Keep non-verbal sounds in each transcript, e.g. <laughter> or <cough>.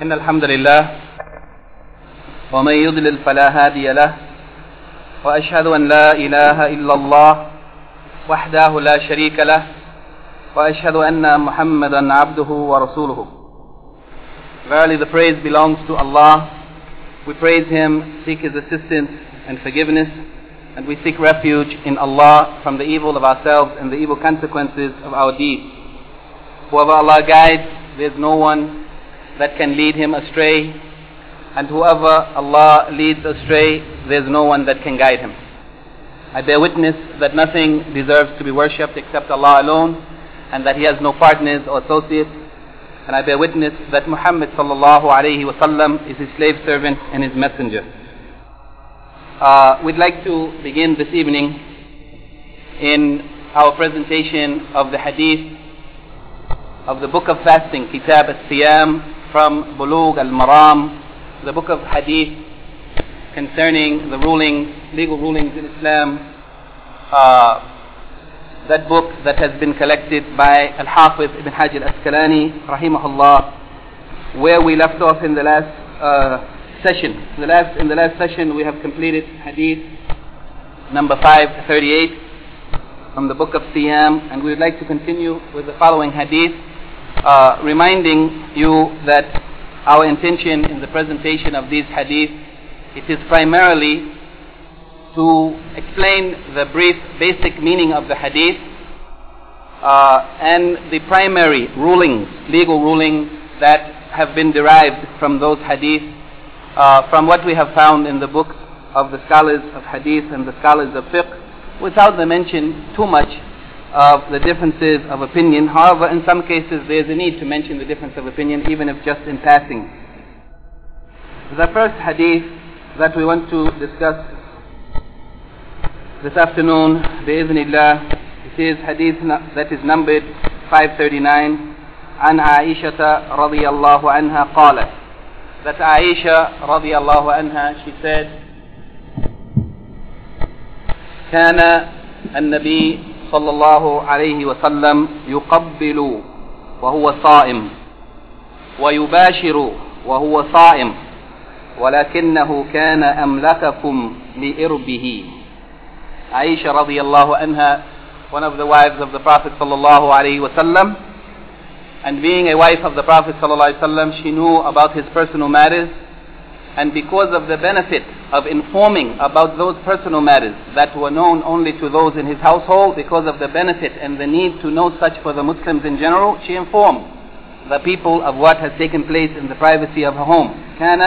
إن الحمد لله ومن يضلل فلا هادي له وأشهد أن لا إله إلا الله وحده لا شريك له وأشهد أن محمدا عبده ورسوله Verily the praise belongs to Allah. We praise Him, seek His assistance and forgiveness, and we seek refuge in Allah from the evil of ourselves and the evil consequences of our deeds. Whoever Allah guides, there is no one that can lead him astray, and whoever Allah leads astray, there is no one that can guide him. I bear witness that nothing deserves to be worshipped except Allah alone, and that He has no partners or associates. And I bear witness that Muhammad sallallahu alayhi wasallam is His slave servant and His messenger. Uh, we'd like to begin this evening in our presentation of the hadith of the book of fasting, Kitab al-Siyam from Bulugh al-Maram, the book of hadith concerning the rulings, legal rulings in Islam. Uh, that book that has been collected by Al-Hafiz Ibn Hajar al-Asqalani, rahimahullah, where we left off in the last uh, session. The last, in the last session we have completed hadith number 538 from the book of Siyam, and we would like to continue with the following hadith, uh, reminding you that our intention in the presentation of these hadith, it is primarily to explain the brief basic meaning of the hadith uh, and the primary rulings, legal rulings that have been derived from those hadith, uh, from what we have found in the books of the scholars of hadith and the scholars of fiqh, without the mention too much of the differences of opinion. However, in some cases there is a need to mention the difference of opinion, even if just in passing. The first hadith that we want to discuss this afternoon, bi'idhnillah, it is hadith that is numbered 539 عن عائشة رضي الله عنها قالت that Aisha رضي الله عنها she said كان النبي صلى الله عليه وسلم يقبل وهو صائم ويباشر وهو صائم ولكنه كان أملككم لإربه عائشة رضي الله عنها one of the wives of the Prophet صلى الله عليه وسلم and being a wife of the Prophet صلى الله عليه وسلم she knew about his personal matters and because of the benefit of informing about those personal matters that were known only to those in his household, because of the benefit and the need to know such for the Muslims in general, she informed the people of what has taken place in the privacy of her home. كان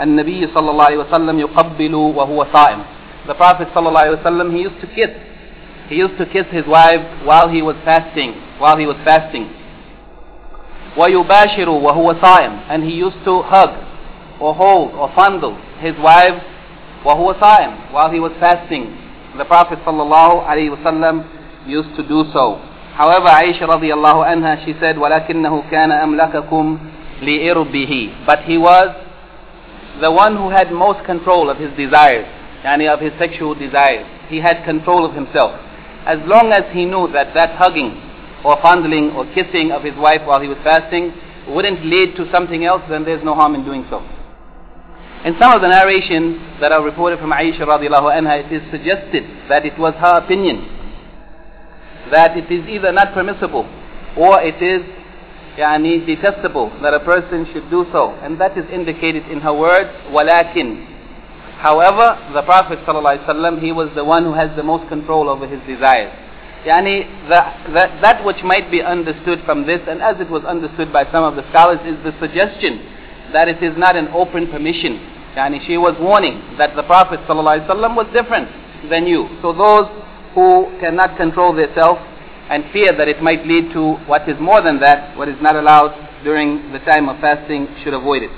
النبي صلى الله عليه وسلم يقبل وهو صائم the Prophet ﷺ, he used to kiss. He used to kiss his wives while he was fasting, while he was fasting. وَيُبَاشِرُ وَهُوَ صَائِمٌ And he used to hug or hold or fondle his wives وَهُوَ صَائِمٌ While he was fasting. The Prophet ﷺ used to do so. However, Aisha radiallahu anha, she said, وَلَكِنَّهُ كَانَ أَمْلَكَكُمْ لِإِرْبِهِ But he was the one who had most control of his desires yani of his sexual desires. He had control of himself. As long as he knew that that hugging or fondling or kissing of his wife while he was fasting wouldn't lead to something else, then there's no harm in doing so. In some of the narrations that are reported from Aisha radiallahu anha, it is suggested that it was her opinion that it is either not permissible or it is yani, detestable that a person should do so. And that is indicated in her words, walakin However, the Prophet ﷺ, he was the one who has the most control over his desires. Yani, the, the, that which might be understood from this, and as it was understood by some of the scholars, is the suggestion that it is not an open permission. Yani, she was warning that the Prophet ﷺ was different than you. So those who cannot control themselves and fear that it might lead to what is more than that, what is not allowed during the time of fasting, should avoid it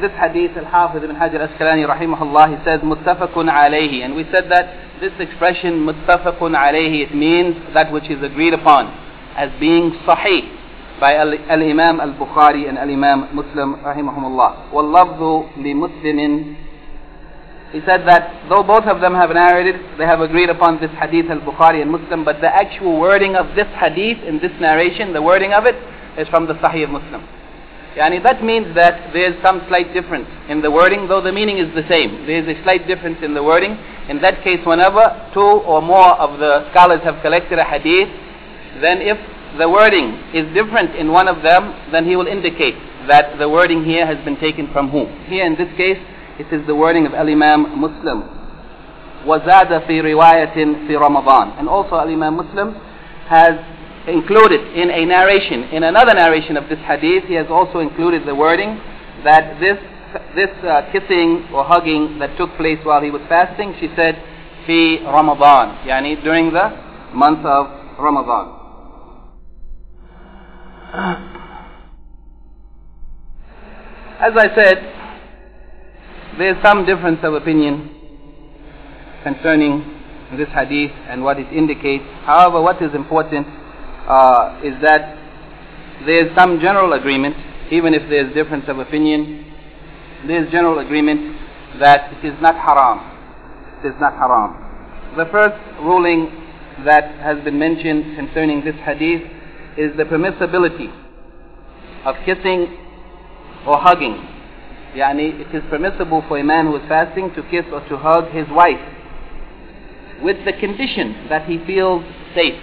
this hadith, Al-Hafiz ibn Hajar Asqalani rahimahullah, he says, muttafaqun alayhi. And we said that this expression, muttafaqun alayhi, it means that which is agreed upon as being sahih by Al-Imam Al-Bukhari and Al-Imam Muslim rahimahumullah. وَاللَّفْظُ لِمُسْلِمٍ He said that though both of them have narrated, they have agreed upon this hadith Al-Bukhari and Muslim, but the actual wording of this hadith in this narration, the wording of it, is from the Sahih of Muslim. Yani that means that there is some slight difference in the wording, though the meaning is the same. There is a slight difference in the wording. In that case, whenever two or more of the scholars have collected a hadith, then if the wording is different in one of them, then he will indicate that the wording here has been taken from whom. Here in this case, it is the wording of Al-Imam Muslim. وزاد في رواية في رمضان. And also Al-Imam Muslim has included in a narration, in another narration of this hadith, he has also included the wording that this this uh, kissing or hugging that took place while he was fasting, she said, في Ramadan, yani during the month of Ramadan. As I said, there is some difference of opinion concerning this hadith and what it indicates. However, what is important uh, is that there is some general agreement, even if there is difference of opinion, there is general agreement that it is not haram. It is not haram. The first ruling that has been mentioned concerning this hadith is the permissibility of kissing or hugging. Yani it is permissible for a man who is fasting to kiss or to hug his wife with the condition that he feels safe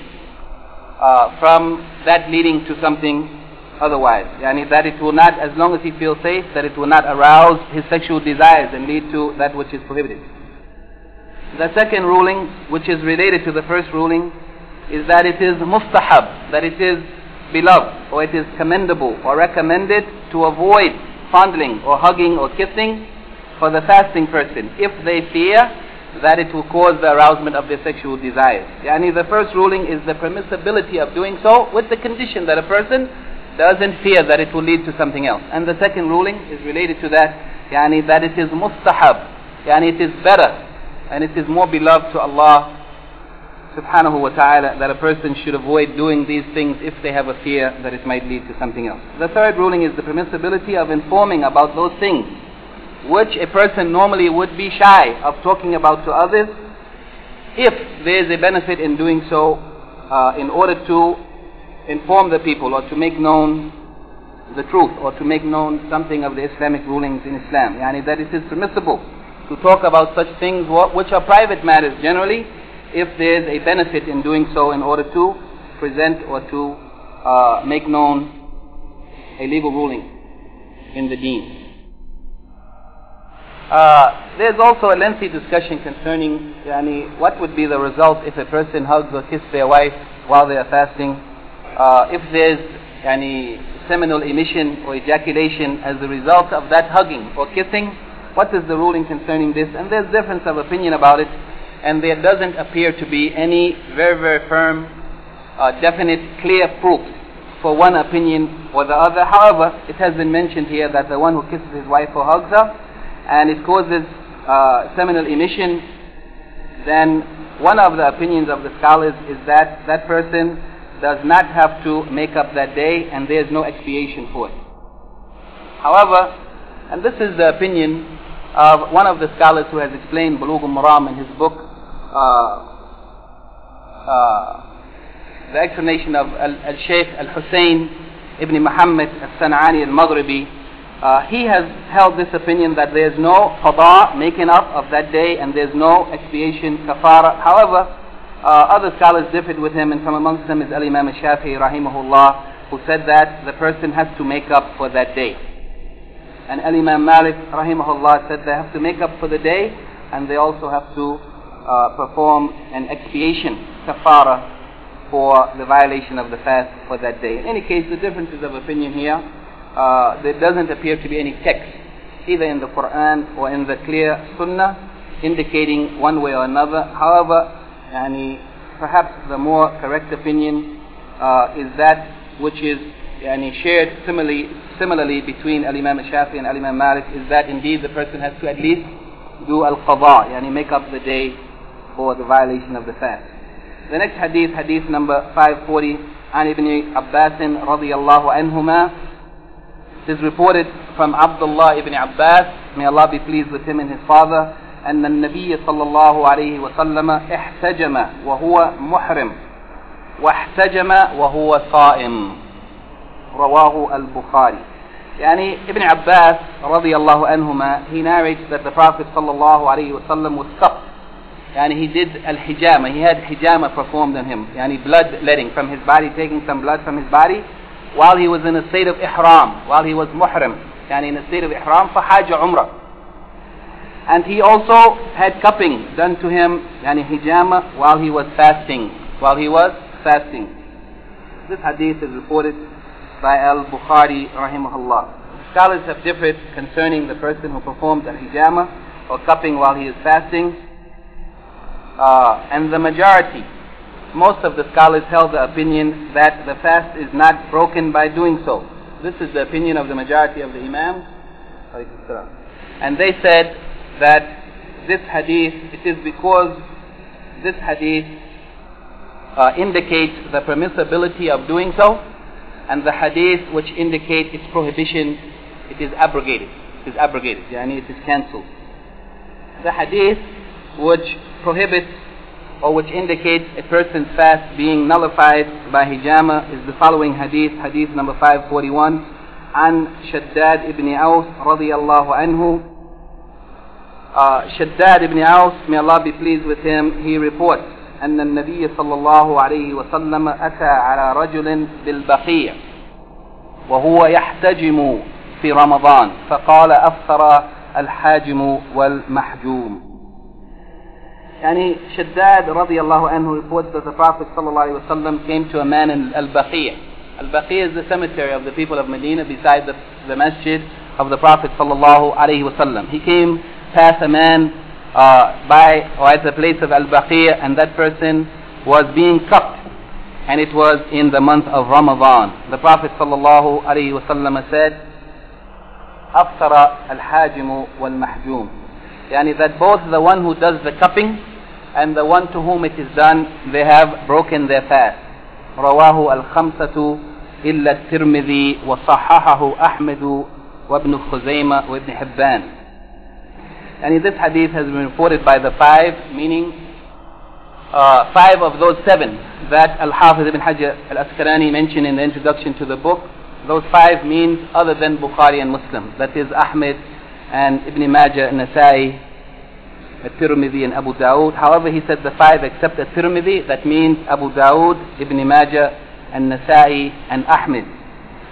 uh, from that leading to something otherwise. Yani that it will not, as long as he feels safe, that it will not arouse his sexual desires and lead to that which is prohibited. The second ruling, which is related to the first ruling, is that it is mustahab, that it is beloved, or it is commendable, or recommended to avoid fondling, or hugging, or kissing for the fasting person, if they fear that it will cause the arousement of their sexual desires. Yani the first ruling is the permissibility of doing so with the condition that a person doesn't fear that it will lead to something else. And the second ruling is related to that, yani that it is mustahab, yani it is better and it is more beloved to Allah subhanahu wa ta'ala that a person should avoid doing these things if they have a fear that it might lead to something else. The third ruling is the permissibility of informing about those things which a person normally would be shy of talking about to others if there is a benefit in doing so uh, in order to inform the people or to make known the truth or to make known something of the Islamic rulings in Islam. Yani that it is permissible to talk about such things which are private matters generally if there is a benefit in doing so in order to present or to uh, make known a legal ruling in the deen. Uh, there's also a lengthy discussion concerning yani, what would be the result if a person hugs or kisses their wife while they are fasting. Uh, if there's yani, seminal emission or ejaculation as a result of that hugging or kissing, what is the ruling concerning this? And there's difference of opinion about it, and there doesn't appear to be any very, very firm, uh, definite, clear proofs for one opinion or the other. However, it has been mentioned here that the one who kisses his wife or hugs her, and it causes uh, seminal emission, then one of the opinions of the scholars is that that person does not have to make up that day and there is no expiation for it. However, and this is the opinion of one of the scholars who has explained Bulugh al-Maram in his book, the explanation of Al-Sheikh Al-Hussein ibn Muhammad al-San'ani al-Maghribi, uh, he has held this opinion that there is no qada making up of that day and there is no expiation kafara. However, uh, other scholars differed with him and from amongst them is Al-Imam al-Shafi'i rahimahullah who said that the person has to make up for that day. And Al-Imam Malik rahimahullah said they have to make up for the day and they also have to uh, perform an expiation kafara for the violation of the fast for that day. In any case, the differences of opinion here, uh, there doesn't appear to be any text, either in the Quran or in the clear Sunnah, indicating one way or another. However, yani, perhaps the more correct opinion uh, is that which is yani, shared similarly, similarly between Al-Imam Shafi and Al-Imam Malik, is that indeed the person has to at least do al-qadha, yani make up the day for the violation of the fast. The next hadith, hadith number 540, عن ابن Abbas رضي الله عنهما is reported from Abdullah ibn Abbas, may Allah be pleased with him and his father, أن النبي صلى الله عليه وسلم احتجم وهو محرم واحتجم وهو صائم رواه البخاري يعني ابن عباس رضي الله عنهما he narrates that the Prophet صلى الله عليه وسلم was cupped Yani he did al-hijama, he had hijama performed on him. Yani blood letting from his body, taking some blood from his body while he was in a state of ihram, while he was muhrim. Yani in a state of ihram for hajj or umrah. And he also had cupping done to him, yani hijama, while he was fasting, while he was fasting. This hadith is reported by Al-Bukhari rahimahullah. Scholars have differed concerning the person who performs al-hijama or cupping while he is fasting. Uh, and the majority, most of the scholars held the opinion that the fast is not broken by doing so. This is the opinion of the majority of the Imams. And they said that this hadith, it is because this hadith uh, indicates the permissibility of doing so and the hadith which indicate its prohibition, it is abrogated. It is abrogated, yani it is cancelled. The hadith which prohibits or which indicates a person's fast being nullified by hijama is the following hadith, hadith number 541, عن شداد ibn Aus رضي الله عنه uh, Shaddad ibn Aus, may Allah be pleased with him, he reports أن النبي صلى الله عليه وسلم أتى على رجل بالبقيع وهو يحتجم في رمضان فقال أفطر الحاجم والمحجوم يعني شداد رضي الله عنه reports that the Prophet صلى الله عليه وسلم came to a man in Al-Baqi' Al-Baqi' is the cemetery of the people of Medina beside the, the masjid of the Prophet صلى الله عليه وسلم he came past a man uh, by or at the place of Al-Baqi' and that person was being cupped and it was in the month of Ramadan. The Prophet sallallahu alaihi wasallam said, أفطر الحاجم والمحجوم يعني that both the one who does the cupping and the one to whom it is done they have broken their fast رواه الخمسة إلا الترمذي وصححه أحمد وابن خزيمة وابن حبان and this hadith has been reported by the five, meaning uh, five of those seven that Al-Hafiz ibn Hajar al-Asqalani mentioned in the introduction to the book. Those five means other than Bukhari and Muslim. That is Ahmed and Ibn Majah Nasai, At-Tirmidhi and Abu Dawood. However, he said the five except At-Tirmidhi, that means Abu Dawood, Ibn Majah and Nasai and Ahmed.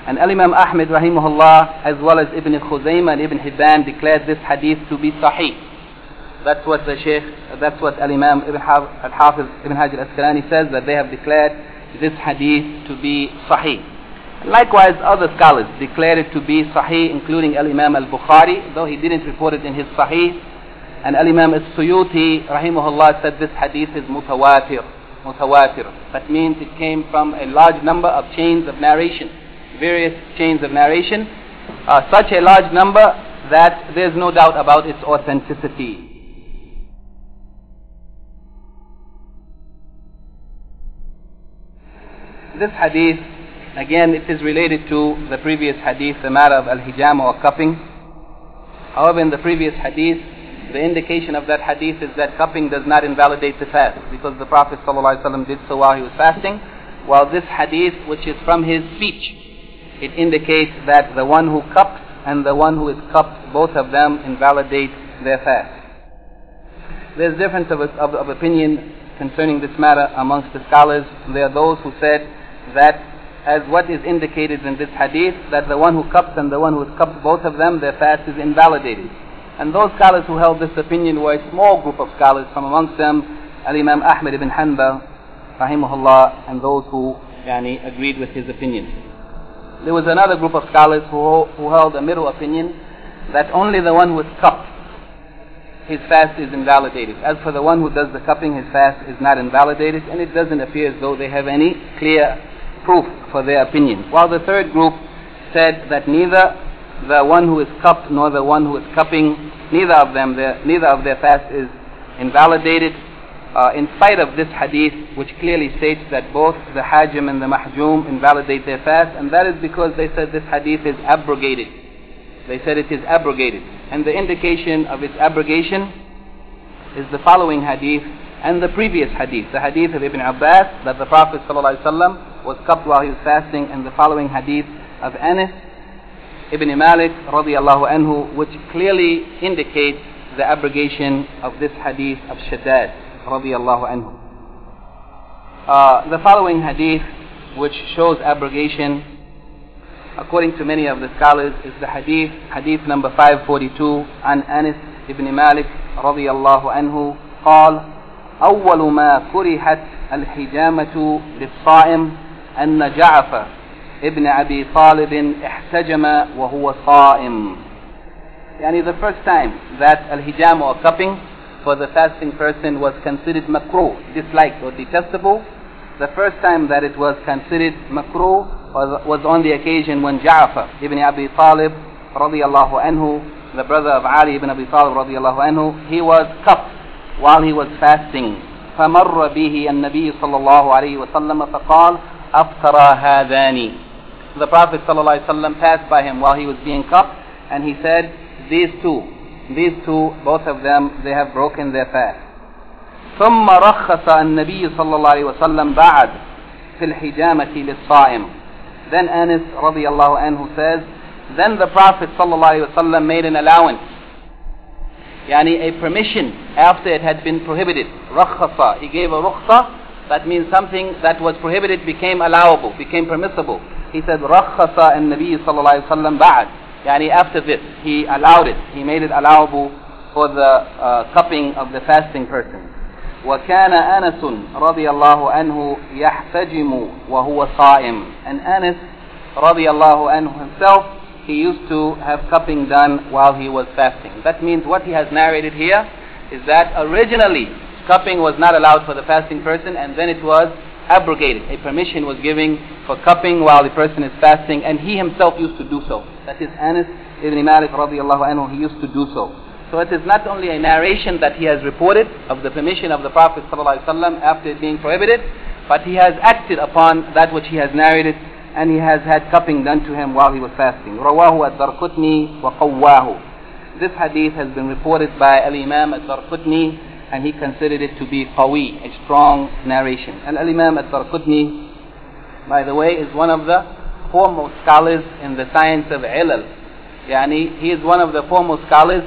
And Al-Imam Ahmed rahimahullah as well as Ibn Khuzaymah and Ibn Hibban declared this hadith to be sahih. That's what the Shaykh, that's what Al-Imam Ibn Al-Hafiz Ibn Hajar Al Asqalani says that they have declared this hadith to be sahih. Likewise, other scholars declared it to be sahih, including Al-Imam Al-Bukhari, though he didn't report it in his sahih. And Al-Imam Al-Suyuti, rahimahullah, said this hadith is mutawatir. Mutawatir. That means it came from a large number of chains of narration various chains of narration, uh, such a large number that there's no doubt about its authenticity. This hadith, again, it is related to the previous hadith, the matter of al-hijama or cupping. However, in the previous hadith, the indication of that hadith is that cupping does not invalidate the fast because the Prophet ﷺ did so while he was fasting, while this hadith, which is from his speech, it indicates that the one who cups and the one who is cupped, both of them invalidate their fast. There's difference of, of, of opinion concerning this matter amongst the scholars. There are those who said that as what is indicated in this hadith, that the one who cups and the one who cupped, both of them, their fast is invalidated. And those scholars who held this opinion were a small group of scholars, from amongst them Al-Imam Ahmad ibn Hanbal, rahimahullah, and those who yani, agreed with his opinion. There was another group of scholars who, who held a middle opinion that only the one who cupped, his fast is invalidated. As for the one who does the cupping, his fast is not invalidated, and it doesn't appear as though they have any clear proof for their opinion. While the third group said that neither the one who is cupped nor the one who is cupping, neither of them, neither of their fast is invalidated, uh, in spite of this hadith, which clearly states that both the hajim and the mahjum invalidate their fast, and that is because they said this hadith is abrogated. They said it is abrogated. And the indication of its abrogation is the following hadith and the previous hadith, the hadith of Ibn Abbas, that the Prophet ﷺ was cupped while he was fasting, and the following hadith of Anas, ibn Malik radiallahu anhu, which clearly indicates the abrogation of this hadith of Shaddad radiallahu anhu. Uh, the following hadith, which shows abrogation, according to many of the scholars, is the hadith, hadith number 542, عن أنس ibn Malik رضي الله عنه قال أول ما كرهت الحجامة للصائم أن جعفر ابن أبي طالب احتجم وهو صائم يعني the first time that al-hijama or cupping for the fasting person was considered makruh, disliked or detestable, the first time that it was considered makruh was, was on the occasion when Ja'far ibn Abi Talib radiallahu anhu, the brother of Ali ibn Abi Talib radiallahu anhu, he was cupped while he was fasting. فمر به النبي صلى الله عليه وسلم فقال أفطر هذان The Prophet صلى الله عليه وسلم passed by him while he was being cupped and he said, these two, these two, both of them, they have broken their fast. ثم رخص النبي صلى الله عليه وسلم بعد في الحجامة للصائم. Then Anas رضي الله عنه says, then the Prophet صلى الله عليه وسلم made an allowance. Yani a permission after it had been prohibited. رخص. He gave a rukhsa. That means something that was prohibited became allowable, became permissible. He said, رخص النبي صلى الله عليه وسلم بعد. Yani after this, he allowed it. He made it allowable for the uh, cupping of the fasting person. وكان أنس رضي الله عنه يحتجم وهو صائم. And Anas رضي الله عنه himself, he used to have cupping done while he was fasting. That means what he has narrated here is that originally cupping was not allowed for the fasting person and then it was abrogated. A permission was given for cupping while the person is fasting and he himself used to do so. That is Anas ibn Malik radiallahu anhu, he used to do so. So it is not only a narration that he has reported of the permission of the Prophet وسلم, after it being prohibited, but he has acted upon that which he has narrated and he has had cupping done to him while he was fasting. Rawahu ad-Darqutni wa. This hadith has been reported by Al-Imam al-Darqutni and he considered it to be qawi, a strong narration. And Al-Imam al-Darqutni, by the way, is one of the foremost scholars in the science of ilal. Yani, he is one of the foremost scholars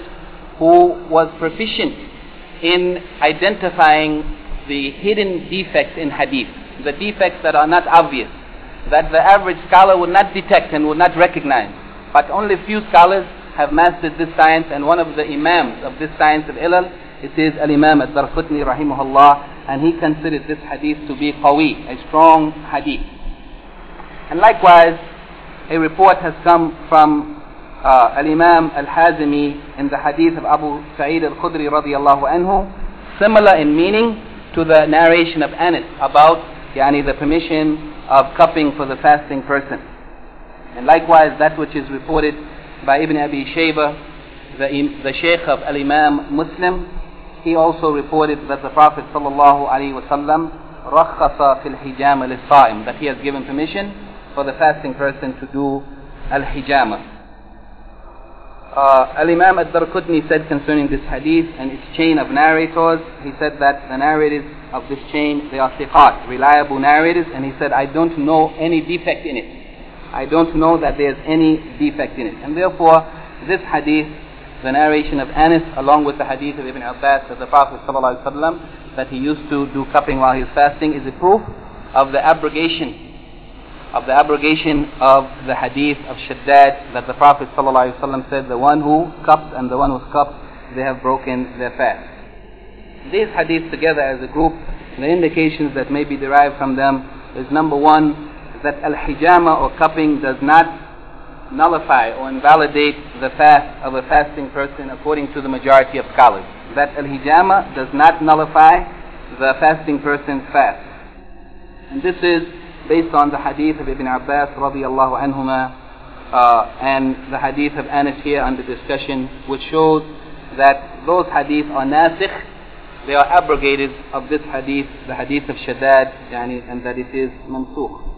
who was proficient in identifying the hidden defects in hadith, the defects that are not obvious, that the average scholar would not detect and would not recognize. But only few scholars have mastered this science, and one of the imams of this science of ilal it is Al-Imam Al-Darqutni rahimahullah and he considered this hadith to be qawi, a strong hadith. And likewise, a report has come from uh, Al-Imam Al-Hazimi in the hadith of Abu Sa'id Al-Khudri radiallahu anhu, similar in meaning to the narration of Anas about yani, the permission of cupping for the fasting person. And likewise, that which is reported by Ibn Abi Shayba, the, the Sheikh of Al-Imam Muslim, he also reported that the Prophet wasallam rakhasa fil hijama lis-sa'im that he has given permission for the fasting person to do al-hijama. Uh, Al-Imam Ad-Darqutni said concerning this hadith and its chain of narrators, he said that the narrators of this chain, they are thiqat, reliable narrators, and he said, I don't know any defect in it. I don't know that there's any defect in it. And therefore, this hadith the narration of Anas along with the hadith of Ibn Abbas of the Prophet ﷺ that he used to do cupping while he was fasting is a proof of the abrogation of the abrogation of the hadith of Shaddad that the Prophet ﷺ said the one who cups and the one who's cupped they have broken their fast. These hadiths together as a group the indications that may be derived from them is number one that al-hijama or cupping does not nullify or invalidate the fast of a fasting person according to the majority of scholars. That al-hijama does not nullify the fasting person's fast. And this is based on the hadith of Ibn Abbas radiallahu anhuma uh, and the hadith of Anas here under discussion which shows that those hadith are nasikh, they are abrogated of this hadith, the hadith of Shaddad, yani, and that it is mansukh.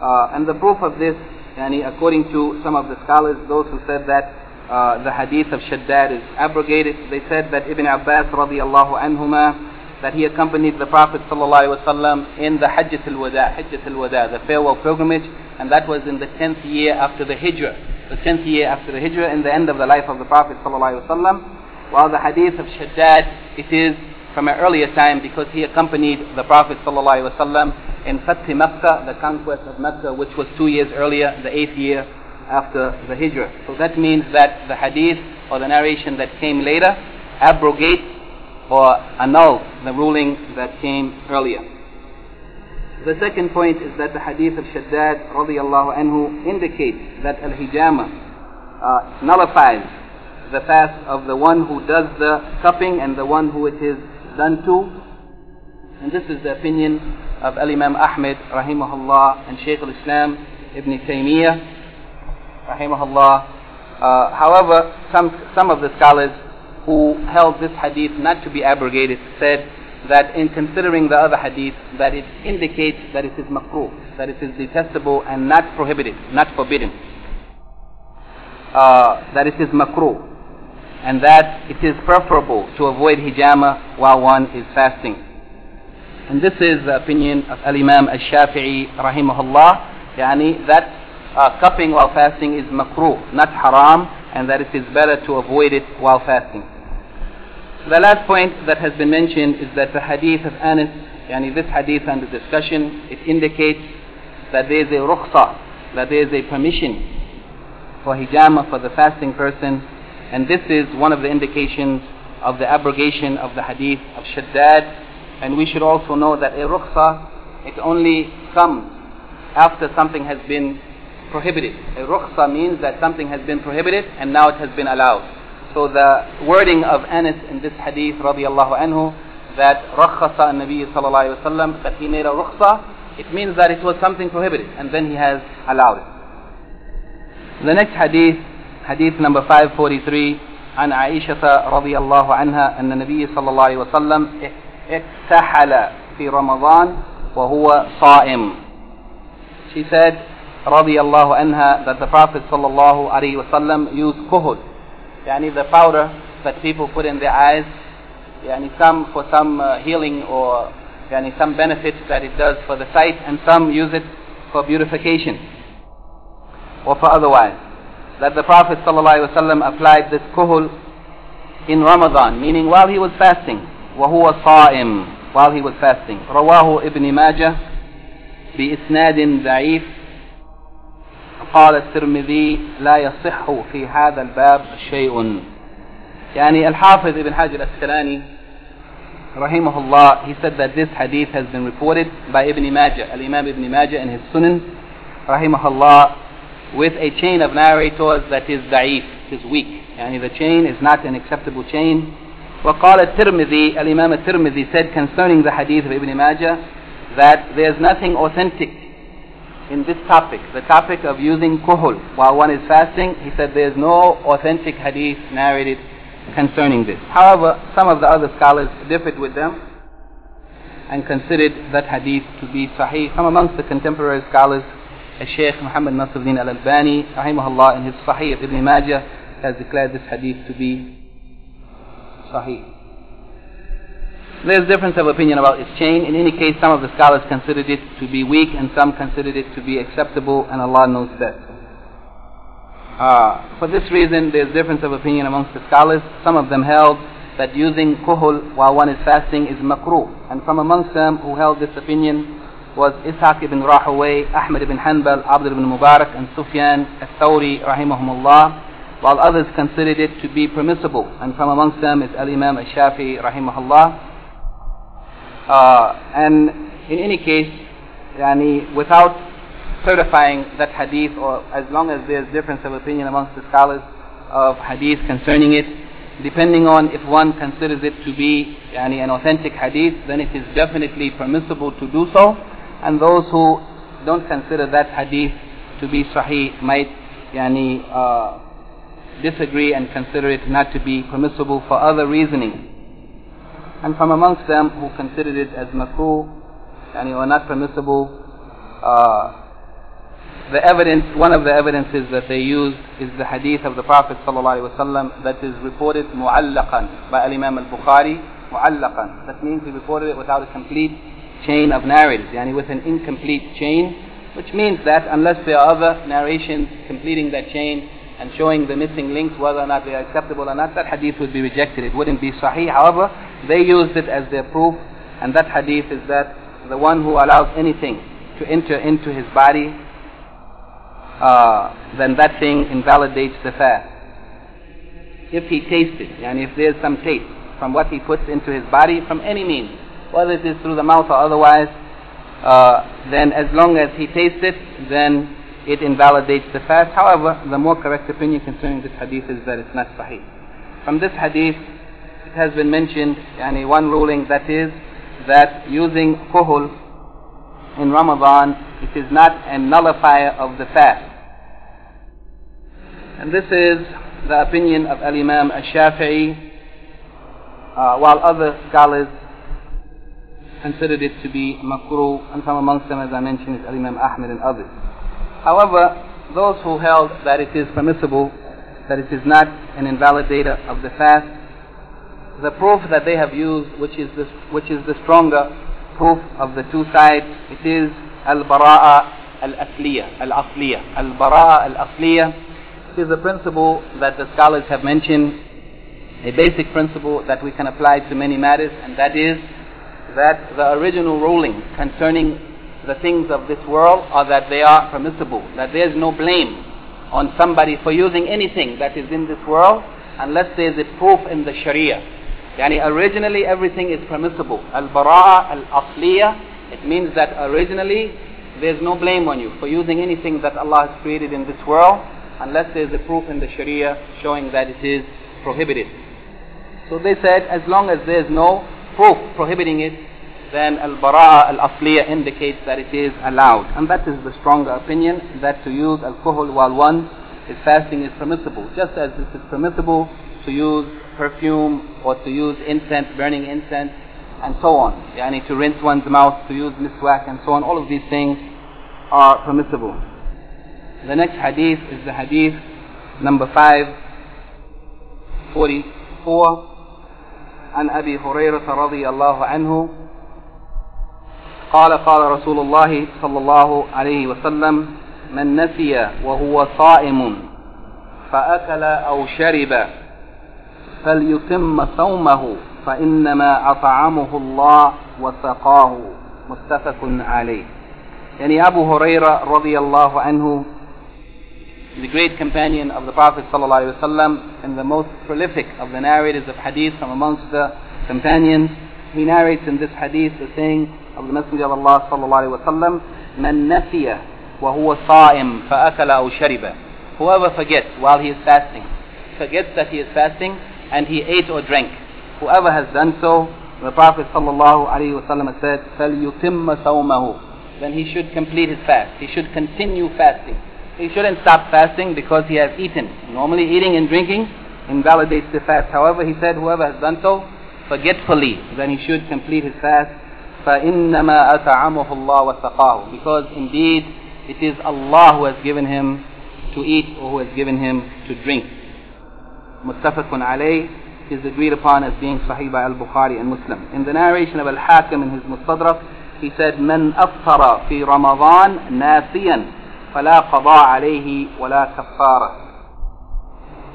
Uh, and the proof of this Yani according to some of the scholars, those who said that uh, the hadith of Shaddad is abrogated, they said that Ibn Abbas radiallahu anhuma, that he accompanied the Prophet sallallahu in the Hajjat al-Wada, Hajjat al-Wada, the farewell pilgrimage, and that was in the 10th year after the Hijrah. The 10th year after the Hijrah, in the end of the life of the Prophet ﷺ. While the hadith of Shaddad, it is from an earlier time because he accompanied the Prophet ﷺ in Fath the conquest of Mecca, which was two years earlier, the eighth year after the Hijrah. So that means that the hadith or the narration that came later abrogates or annuls the ruling that came earlier. The second point is that the hadith of Shaddad radiallahu anhu indicates that al-hijama uh, nullifies the fast of the one who does the cupping and the one who it is done to. And this is the opinion of Al-Imam Ahmed rahimahullah and Shaykh al-Islam Ibn Taymiyyah rahimahullah. Uh, however, some, some of the scholars who held this hadith not to be abrogated said that in considering the other hadith that it indicates that it is makruh, that it is detestable and not prohibited, not forbidden. Uh, that it is makruh and that it is preferable to avoid hijama while one is fasting. And this is the opinion of Al-Imam Al-Shafi'i rahimahullah, yani that uh, cupping while fasting is makruh, not haram, and that it is better to avoid it while fasting. The last point that has been mentioned is that the hadith of Anas, yani this hadith under discussion, it indicates that there is a rukhsa, that there is a permission for hijama for the fasting person, and this is one of the indications of the abrogation of the hadith of Shaddad. And we should also know that a rukhsa, it only comes after something has been prohibited. A rukhsa means that something has been prohibited and now it has been allowed. So the wording of Anas in this hadith, radiallahu anhu, that rakhasa an-nabi sallallahu wasallam, that he made a rukhsa, it means that it was something prohibited and then he has allowed it. The next hadith حديث number 543 عن عائشة رضي الله عنها أن النبي صلى الله عليه وسلم اكتحل في رمضان وهو صائم. She said رضي الله عنها that the Prophet صلى الله عليه وسلم used kuhul يعني the powder that people put in their eyes. يعني some for some uh, healing or يعني some benefits that it does for the sight and some use it for beautification or for otherwise That the Prophet ﷺ applied this kuhul in Ramadan, meaning while he was fasting. وهو صائم while he was fasting. رواه ابن ماجه بإسناد ضعيف قال الترمذي لا يصح في هذا الباب شيء يعني الحافظ ابن حجر الأسقلاني رحمه الله he said that this hadith has been reported by Ibn Majah Al-Imam Ibn Majah in his Sunan رحمه الله with a chain of narrators that is da'if, is weak يعني the chain is not an acceptable chain وقال الترمذي الإمام الترمذي said concerning the hadith of Ibn Majah that there's nothing authentic in this topic, the topic of using kuhul while one is fasting, he said there is no authentic hadith narrated concerning this. However, some of the other scholars differed with them and considered that hadith to be sahih. From amongst the contemporary scholars, Sheikh Muhammad Nasruddin al-Albani, rahimahullah, in his Sahih Ibn Majah, has declared this hadith to be sahih. There's difference of opinion about its chain. In any case, some of the scholars considered it to be weak and some considered it to be acceptable and Allah knows best. Uh, for this reason, there's difference of opinion amongst the scholars. Some of them held that using kuhul while one is fasting is makruh. And from amongst them who held this opinion was Ishaq ibn Rahaway, Ahmad ibn Hanbal, Abdul ibn Mubarak, and Sufyan al-Thawri, rahimahumullah, while others considered it to be permissible. And from amongst them is Al-Imam al-Shafi, rahimahullah. Uh, and in any case, yani, without certifying that hadith, or as long as there's difference of opinion amongst the scholars of hadith concerning it, depending on if one considers it to be yani, an authentic hadith, then it is definitely permissible to do so. And those who don't consider that hadith to be sahih might yani, uh, disagree and consider it not to be permissible for other reasoning. And from amongst them who considered it as makruh and were not permissible uh, the evidence one of the evidences that they used is the hadith of the prophet ﷺ that is reported mu'allaqan by al-imam al-bukhari mu'allaqan. That means he reported it without a complete chain of narrators yani with an incomplete chain Which means that unless there are other narrations completing that chain and showing the missing links, whether or not they are acceptable or not, that hadith would be rejected. It wouldn't be sahih. However, they used it as their proof, and that hadith is that the one who allows anything to enter into his body, uh, then that thing invalidates the fast. If he tastes it, and if there's some taste from what he puts into his body from any means, whether it is through the mouth or otherwise, uh, then as long as he tastes it, then it invalidates the fast. However, the more correct opinion concerning this hadith is that it's not sahih. From this hadith, it has been mentioned, yani one ruling that is that using kuhul in Ramadan, it is not a nullifier of the fast. And this is the opinion of Al-Imam Al-Shafi'i, uh, while other scholars considered it to be makruh, and from amongst them, as I mentioned, is Imam Ahmed and others. However, those who held that it is permissible, that it is not an invalidator of the fast, the proof that they have used, which is the, which is the stronger proof of the two sides, it is al-bara'a al-asliya, al-asliya. Al-bara'a al-asliya is a principle that the scholars have mentioned, a basic principle that we can apply to many matters, and that is that the original ruling concerning the things of this world are that they are permissible, that there is no blame on somebody for using anything that is in this world unless there is a proof in the Sharia. Yani originally everything is permissible. Al-bara'a al-asliya, it means that originally there is no blame on you for using anything that Allah has created in this world unless there is a proof in the Sharia showing that it is prohibited. So they said as long as there is no proof prohibiting it, then al-bara'a al-asliya indicates that it is allowed. And that is the stronger opinion, that to use al-kuhul while one is fasting is permissible. Just as it is permissible to use perfume or to use incense, burning incense, and so on. Yani to rinse one's mouth, to use miswak and so on. All of these things are permissible. The next hadith is the hadith number 544 عن أبي هريرة رضي الله عنه قال قال رسول الله صلى الله عليه وسلم من نسي وهو صائم فأكل أو شرب فليتم صومه فإنما أطعمه الله وسقاه. متفق عليه. يعني أبو هريرة رضي الله عنه the great companion of the Prophet ﷺ and the most prolific of the narrators of hadith from amongst the companions. He narrates in this hadith the saying of the Messenger of Allah ﷺ, من نسي وهو صائم فأكل أو شرب Whoever forgets while he is fasting, forgets that he is fasting and he ate or drank. Whoever has done so, the Prophet ﷺ said, فَلْيُتِمَّ صَوْمَهُ Then he should complete his fast. He should continue fasting he shouldn't stop fasting because he has eaten. Normally eating and drinking invalidates the fast. However, he said whoever has done so forgetfully, then he should complete his fast. فَإِنَّمَا أَطَعَمَهُ اللَّهُ وَسَقَاهُ Because indeed it is Allah who has given him to eat or who has given him to drink. متفق عليه is agreed upon as being Sahih by Al-Bukhari and Muslim. In the narration of Al-Hakim in his Mustadrak, he said, مَنْ أَفْطَرَ فِي رَمَضَانَ نَاسِيًا فلا قضاء عليه ولا كفارة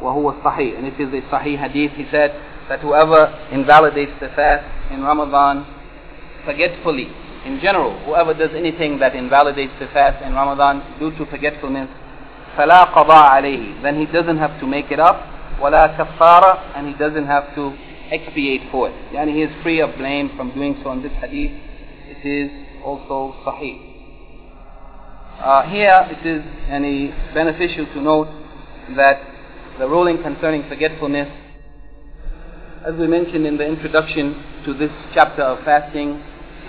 وهو الصحيح and it is a sahih hadith he said that whoever invalidates the fast in Ramadan forgetfully in general whoever does anything that invalidates the fast in Ramadan due to forgetfulness فلا قضاء عليه then he doesn't have to make it up ولا كفارة and he doesn't have to expiate for it يعني he is free of blame from doing so in this hadith it is also sahih uh, here it is any beneficial to note that the ruling concerning forgetfulness, as we mentioned in the introduction to this chapter of fasting,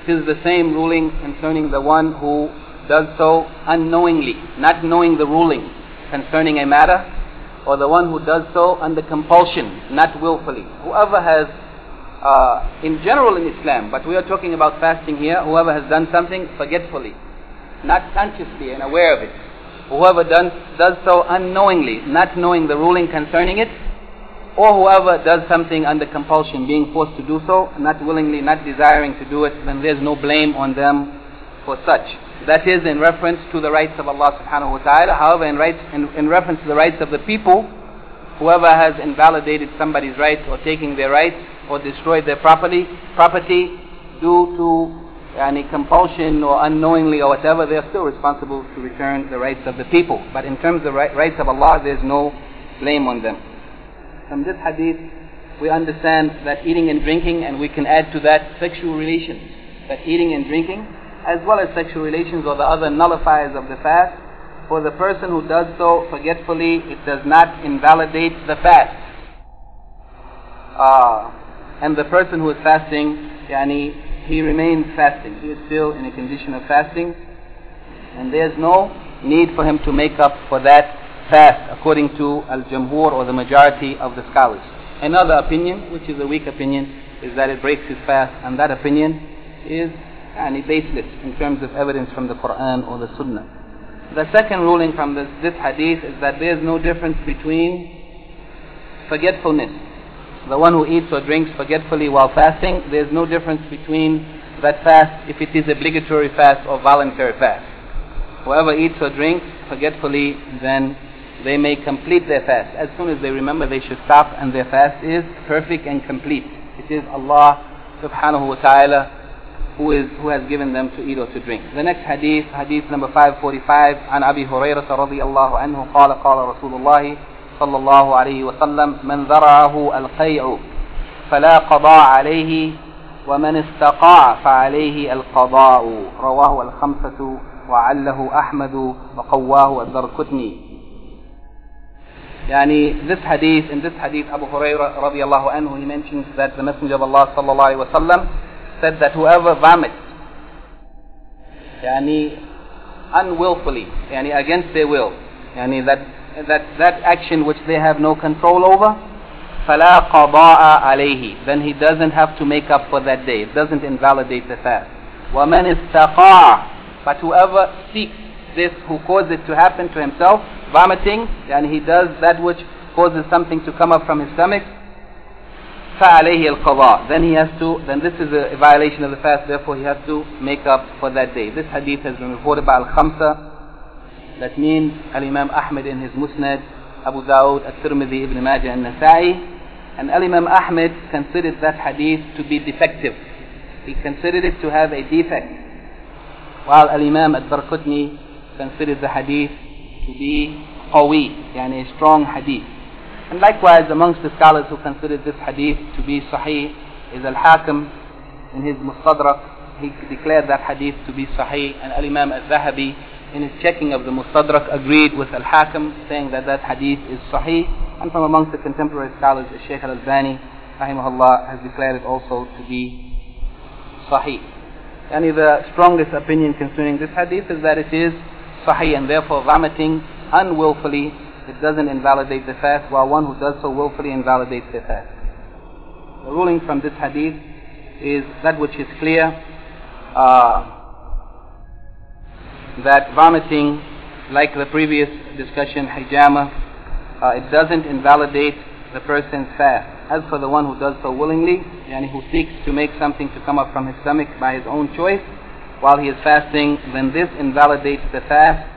it is the same ruling concerning the one who does so unknowingly, not knowing the ruling concerning a matter, or the one who does so under compulsion, not willfully. Whoever has, uh, in general in Islam, but we are talking about fasting here, whoever has done something forgetfully, not consciously and aware of it. Whoever done, does so unknowingly, not knowing the ruling concerning it, or whoever does something under compulsion, being forced to do so, not willingly, not desiring to do it, then there's no blame on them for such. that is in reference to the rights of Allah subhanahu wa ta'ala. However, in, rights, in, in reference to the rights of the people, whoever has invalidated somebody's rights or taking their rights or destroyed their property, property due to any compulsion or unknowingly or whatever, they are still responsible to return the rights of the people. But in terms of the rights of Allah, there's no blame on them. From this hadith, we understand that eating and drinking, and we can add to that sexual relations. That eating and drinking, as well as sexual relations or the other nullifiers of the fast, for the person who does so forgetfully, it does not invalidate the fast. Uh, and the person who is fasting, yani, he remains fasting. He is still in a condition of fasting. And there's no need for him to make up for that fast according to al-jamhur or the majority of the scholars. Another opinion, which is a weak opinion, is that it breaks his fast, and that opinion is yani, baseless in terms of evidence from the Quran or the Sunnah. The second ruling from this, this hadith is that there is no difference between forgetfulness The one who eats or drinks forgetfully while fasting, there is no difference between that fast if it is obligatory fast or voluntary fast. Whoever eats or drinks forgetfully, then they may complete their fast. As soon as they remember, they should stop, and their fast is perfect and complete. It is Allah subhanahu wa ta'ala who, is, who has given them to eat or to drink. The next hadith, hadith number 545, عن أبي هريرة رضي الله عنه قال قال رسول الله صلى الله عليه وسلم من ذرعه القيع فلا قضاء عليه ومن استقاع فعليه القضاء رواه الخمسة وعله أحمد وقواه الدركتني يعني this hadith in this hadith Abu Hurairah رضي الله عنه he mentions that the Messenger of Allah صلى الله عليه وسلم said that whoever vomits yani unwillfully yani against their will yani that that that action which they have no control over فلا قضاء عليه then he doesn't have to make up for that day it doesn't invalidate the fast ومن استقاع but whoever seeks this who caused it to happen to himself vomiting and he does that which causes something to come up from his stomach فعليه القضاء then he has to then this is a violation of the fast therefore he has to make up for that day this hadith has been reported by al-khamsa that means al-imam Ahmad in his musnad Abu Dawud at-Tirmidhi Ibn Majah and Nasa'i. And al-imam Ahmad considered that hadith to be defective. He considered it to have a defect. While al-imam at-Darqutni considered the hadith to be qawi yani a strong hadith. And likewise, amongst the scholars who considered this hadith to be sahih is Al-Hakim in his Mustadrak. He declared that hadith to be sahih, and Al-Imam Al-Zahabi in his checking of the Mustadrak agreed with Al-Hakim, saying that that hadith is sahih. And from amongst the contemporary scholars, Sheikh Al-Albani, rahimahullah, has declared it also to be sahih. And the strongest opinion concerning this hadith is that it is sahih, and therefore vomiting unwillfully it doesn't invalidate the fast, while one who does so willfully invalidates the fast. The ruling from this hadith is that which is clear, uh, that vomiting, like the previous discussion, hijama, uh, it doesn't invalidate the person's fast. As for the one who does so willingly, yani who seeks to make something to come up from his stomach by his own choice, while he is fasting, then this invalidates the fast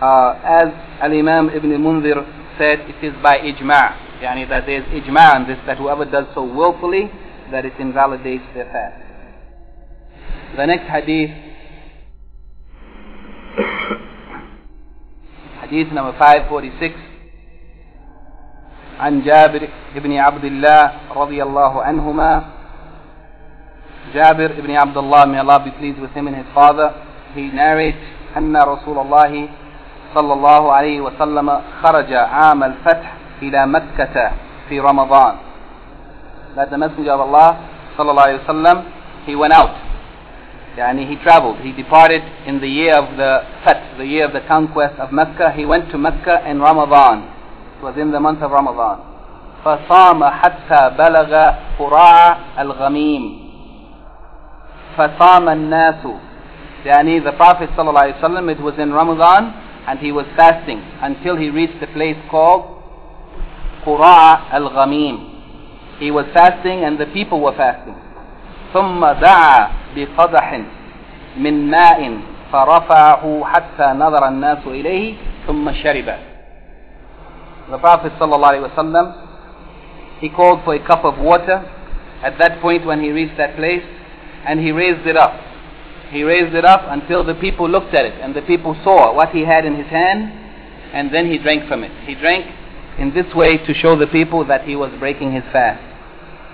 uh, as Al-Imam Ibn Munzir said, it is by ijma' yani that there is ijma' on this, that whoever does so willfully, that it invalidates their fast. The next hadith, hadith number 546, عن جابر بن عبد الله رضي الله عنهما Jabir ibn Abdullah, may Allah be pleased with him and his father, he narrates أن رسول الله صلى الله عليه وسلم خرج عام الفتح إلى مكة في رمضان that the messenger of Allah صلى الله عليه وسلم he went out and he traveled. He departed in the year of the Fath, the year of the conquest of Mecca. He went to Mecca in Ramadan. It was in the month of Ramadan. فصام حتى بلغ كراع الغميم فصام الناس يعني the Prophet صلى الله عليه وسلم it was in Ramadan and he was fasting until he reached a place called كراع الغميم he was fasting and the people were fasting ثم دعا بقدح من ماء فرفعه حتى نظر الناس إليه ثم شرب The Prophet ﷺ, he called for a cup of water at that point when he reached that place and he raised it up. He raised it up until the people looked at it and the people saw what he had in his hand and then he drank from it. He drank in this way to show the people that he was breaking his fast.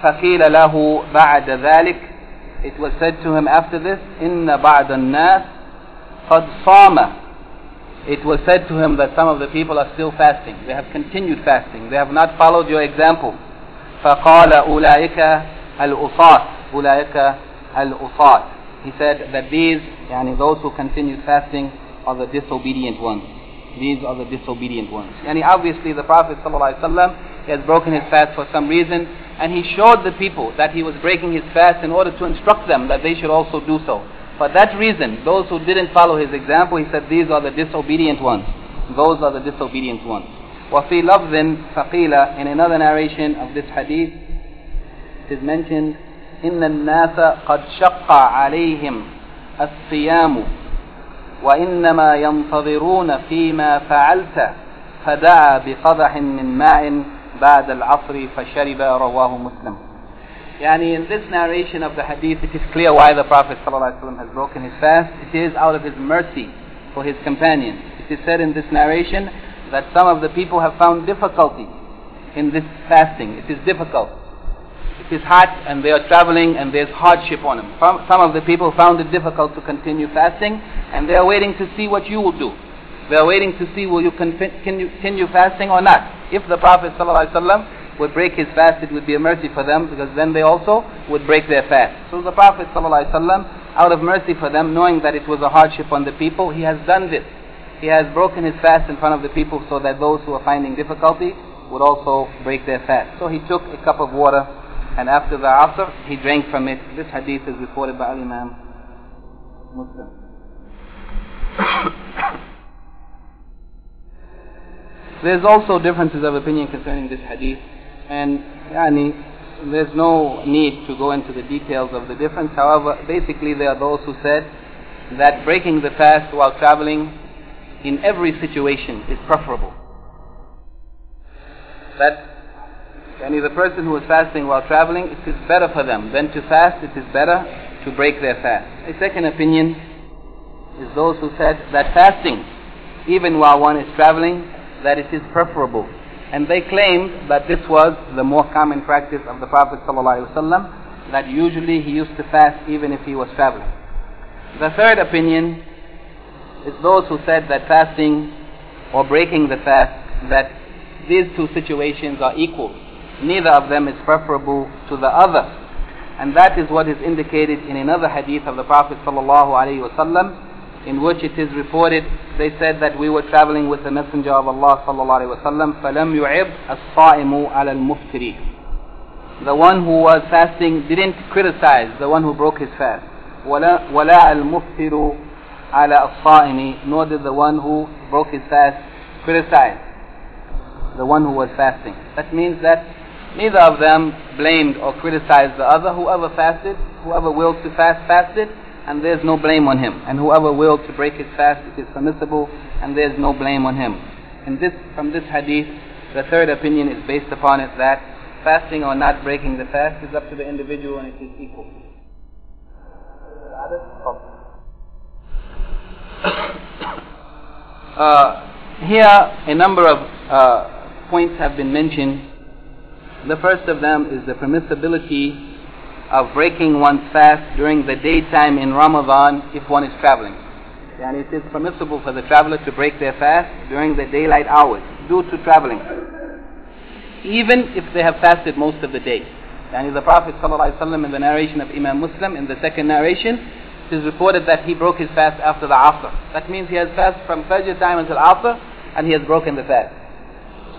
فقيل له بعد ذلك It was said to him after this إن بعد الناس قد صام It was said to him that some of the people are still fasting. They have continued fasting. They have not followed your example. فقال أولئك الأصاة أولئك الأصاة He said that these, yani those who continue fasting are the disobedient ones. These are the disobedient ones. And obviously the Prophet ﷺ, he has broken his fast for some reason, and he showed the people that he was breaking his fast in order to instruct them that they should also do so. For that reason, those who didn't follow his example, he said these are the disobedient ones. Those are the disobedient ones. وفي لفظ فقيل in another narration of this hadith it is mentioned إن الناس قد شق عليهم الصيام وإنما ينتظرون فيما فعلت فدعا بقدح من ماء بعد العصر فشرب رواه مسلم يعني in this narration of the hadith it is clear why the Prophet ﷺ has broken his fast it is out of his mercy for his companions it is said in this narration that some of the people have found difficulty in this fasting it is difficult it is hot and they are traveling and there's hardship on them. Some of the people found it difficult to continue fasting and they are waiting to see what you will do. They are waiting to see will you continue fasting or not. If the Prophet ﷺ would break his fast, it would be a mercy for them because then they also would break their fast. So the Prophet ﷺ, out of mercy for them, knowing that it was a hardship on the people, he has done this. He has broken his fast in front of the people so that those who are finding difficulty would also break their fast. So he took a cup of water and after the Asr, he drank from it. This hadith is reported by Imam Muslim. <coughs> There's also differences of opinion concerning this hadith, and yani, there's no need to go into the details of the difference. However, basically there are those who said that breaking the fast while traveling in every situation is preferable. That any the person who is fasting while traveling, it is better for them than to fast, it is better to break their fast. A second opinion is those who said that fasting, even while one is traveling, that it is preferable. And they claimed that this was the more common practice of the Prophet ﷺ, that usually he used to fast even if he was traveling. The third opinion is those who said that fasting or breaking the fast, that these two situations are equal neither of them is preferable to the other. And that is what is indicated in another hadith of the Prophet ﷺ, in which it is reported, they said that we were traveling with the Messenger of Allah ﷺ, فَلَمْ يُعِبْ الصَّائِمُ عَلَى الْمُفْتِرِ The one who was fasting didn't criticize the one who broke his fast. وَلَا, ولا الْمُفْتِرُ عَلَى الصَّائِمِ Nor did the one who broke his fast criticize the one who was fasting. That means that Neither of them blamed or criticized the other. Whoever fasted, whoever willed to fast, fasted, and there's no blame on him. And whoever willed to break his fast, it is permissible, and there's no blame on him. And this, from this hadith, the third opinion is based upon it that fasting or not breaking the fast is up to the individual and it is equal. <coughs> Uh, here, a number of uh, points have been mentioned the first of them is the permissibility of breaking one's fast during the daytime in Ramadan if one is traveling. And it is permissible for the traveler to break their fast during the daylight hours due to traveling. Even if they have fasted most of the day. And the Prophet ﷺ in the narration of Imam Muslim, in the second narration, it is reported that he broke his fast after the Asr. That means he has fasted from Fajr time until Asr, and he has broken the fast.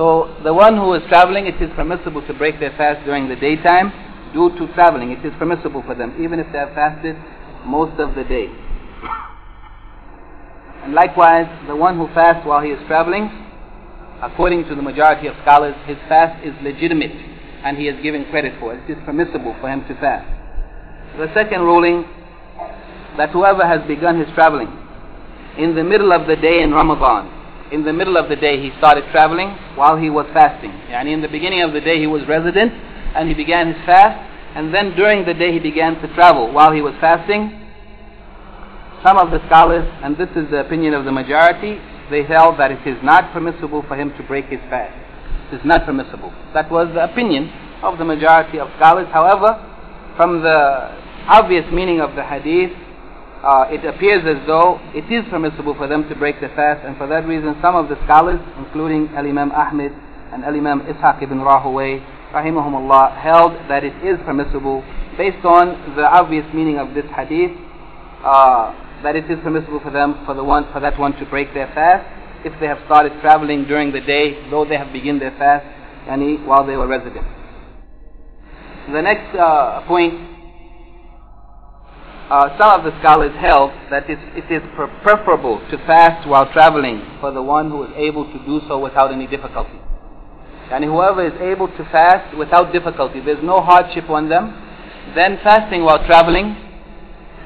So the one who is traveling, it is permissible to break their fast during the daytime due to traveling. It is permissible for them, even if they have fasted most of the day. And likewise, the one who fasts while he is traveling, according to the majority of scholars, his fast is legitimate and he is given credit for it. It is permissible for him to fast. The second ruling, that whoever has begun his traveling in the middle of the day in Ramadan. In the middle of the day he started traveling while he was fasting. And in the beginning of the day he was resident and he began his fast and then during the day he began to travel while he was fasting. Some of the scholars, and this is the opinion of the majority, they held that it is not permissible for him to break his fast. It is not permissible. That was the opinion of the majority of scholars. However, from the obvious meaning of the hadith, uh, it appears as though it is permissible for them to break the fast, and for that reason, some of the scholars, including Al Imam Ahmed and Al Imam Ishaq ibn Rahawayh, rahimahumullah, held that it is permissible based on the obvious meaning of this hadith, uh, that it is permissible for them, for the one, for that one to break their fast if they have started traveling during the day, though they have begun their fast, yani while they were resident. The next uh, point uh, some of the scholars held that it, it is preferable to fast while traveling for the one who is able to do so without any difficulty. And whoever is able to fast without difficulty, there's no hardship on them, then fasting while traveling,